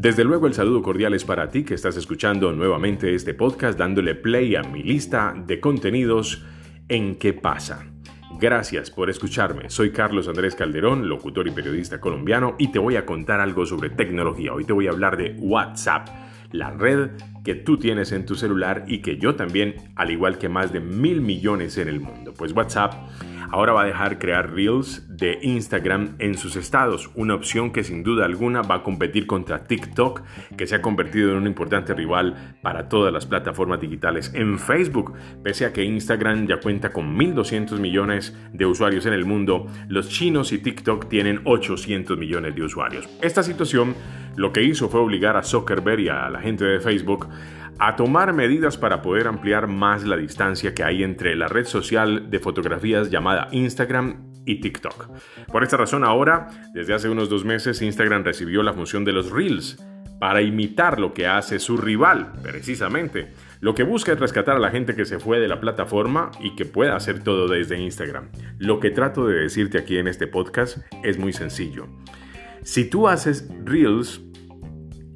Desde luego el saludo cordial es para ti que estás escuchando nuevamente este podcast dándole play a mi lista de contenidos en qué pasa. Gracias por escucharme. Soy Carlos Andrés Calderón, locutor y periodista colombiano, y te voy a contar algo sobre tecnología. Hoy te voy a hablar de WhatsApp, la red que tú tienes en tu celular y que yo también, al igual que más de mil millones en el mundo. Pues WhatsApp ahora va a dejar crear Reels de Instagram en sus estados, una opción que sin duda alguna va a competir contra TikTok, que se ha convertido en un importante rival para todas las plataformas digitales en Facebook. Pese a que Instagram ya cuenta con 1.200 millones de usuarios en el mundo, los chinos y TikTok tienen 800 millones de usuarios. Esta situación lo que hizo fue obligar a Zuckerberg y a la gente de Facebook a tomar medidas para poder ampliar más la distancia que hay entre la red social de fotografías llamada Instagram y TikTok. Por esta razón ahora, desde hace unos dos meses, Instagram recibió la función de los Reels para imitar lo que hace su rival, precisamente. Lo que busca es rescatar a la gente que se fue de la plataforma y que pueda hacer todo desde Instagram. Lo que trato de decirte aquí en este podcast es muy sencillo. Si tú haces Reels,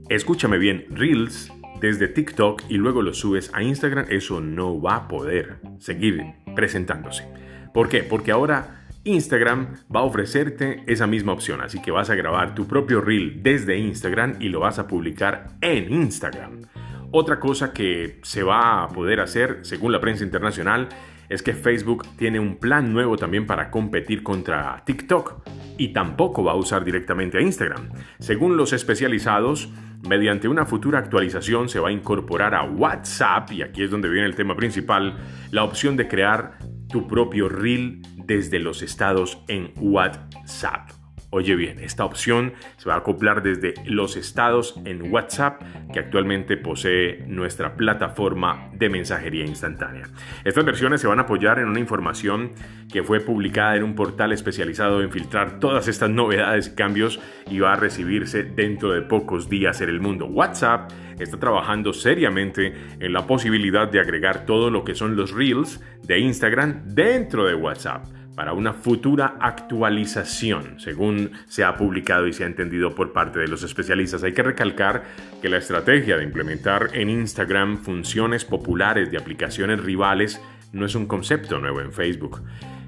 escúchame bien, Reels desde TikTok y luego lo subes a Instagram, eso no va a poder seguir presentándose. ¿Por qué? Porque ahora Instagram va a ofrecerte esa misma opción, así que vas a grabar tu propio reel desde Instagram y lo vas a publicar en Instagram. Otra cosa que se va a poder hacer, según la prensa internacional, es que Facebook tiene un plan nuevo también para competir contra TikTok y tampoco va a usar directamente a Instagram. Según los especializados, mediante una futura actualización se va a incorporar a WhatsApp, y aquí es donde viene el tema principal, la opción de crear tu propio reel desde los estados en WhatsApp. Oye bien, esta opción se va a acoplar desde los estados en WhatsApp que actualmente posee nuestra plataforma de mensajería instantánea. Estas versiones se van a apoyar en una información que fue publicada en un portal especializado en filtrar todas estas novedades y cambios y va a recibirse dentro de pocos días en el mundo. WhatsApp está trabajando seriamente en la posibilidad de agregar todo lo que son los reels de Instagram dentro de WhatsApp para una futura actualización, según se ha publicado y se ha entendido por parte de los especialistas. Hay que recalcar que la estrategia de implementar en Instagram funciones populares de aplicaciones rivales no es un concepto nuevo en Facebook.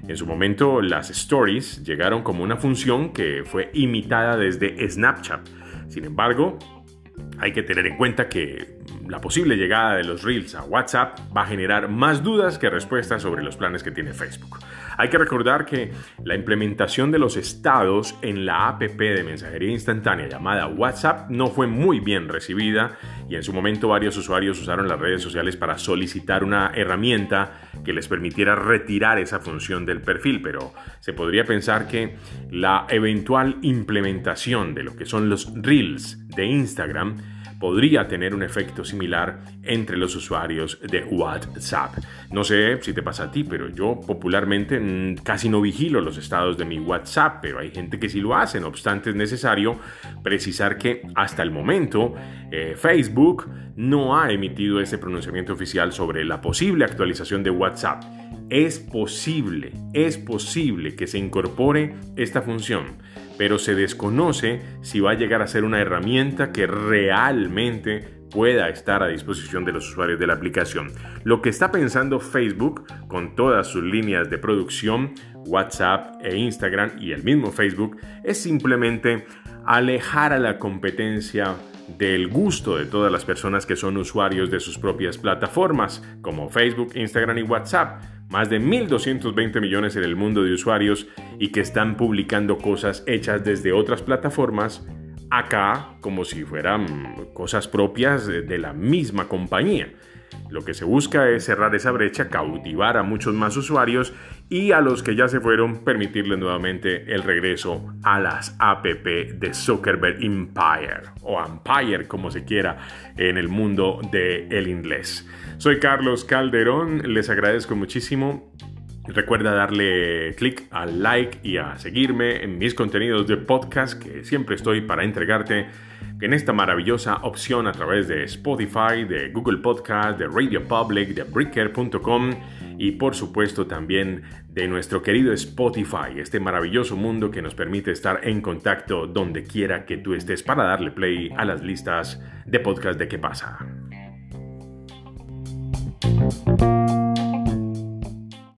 En su momento, las stories llegaron como una función que fue imitada desde Snapchat. Sin embargo, hay que tener en cuenta que la posible llegada de los Reels a WhatsApp va a generar más dudas que respuestas sobre los planes que tiene Facebook. Hay que recordar que la implementación de los estados en la app de mensajería instantánea llamada WhatsApp no fue muy bien recibida y en su momento varios usuarios usaron las redes sociales para solicitar una herramienta que les permitiera retirar esa función del perfil, pero se podría pensar que la eventual implementación de lo que son los Reels de Instagram podría tener un efecto similar entre los usuarios de WhatsApp. No sé si te pasa a ti, pero yo popularmente mm, casi no vigilo los estados de mi WhatsApp, pero hay gente que sí lo hace. No obstante, es necesario precisar que hasta el momento eh, Facebook no ha emitido ese pronunciamiento oficial sobre la posible actualización de WhatsApp. Es posible, es posible que se incorpore esta función pero se desconoce si va a llegar a ser una herramienta que realmente pueda estar a disposición de los usuarios de la aplicación. Lo que está pensando Facebook con todas sus líneas de producción, WhatsApp e Instagram y el mismo Facebook, es simplemente alejar a la competencia del gusto de todas las personas que son usuarios de sus propias plataformas, como Facebook, Instagram y WhatsApp más de 1.220 millones en el mundo de usuarios y que están publicando cosas hechas desde otras plataformas acá como si fueran cosas propias de la misma compañía. Lo que se busca es cerrar esa brecha, cautivar a muchos más usuarios y a los que ya se fueron permitirles nuevamente el regreso a las app de Zuckerberg Empire o Empire como se quiera en el mundo del inglés. Soy Carlos Calderón, les agradezco muchísimo. Recuerda darle clic al like y a seguirme en mis contenidos de podcast que siempre estoy para entregarte en esta maravillosa opción a través de Spotify, de Google Podcast, de Radio Public, de Breaker.com y por supuesto también de nuestro querido Spotify, este maravilloso mundo que nos permite estar en contacto donde quiera que tú estés para darle play a las listas de podcast de qué pasa.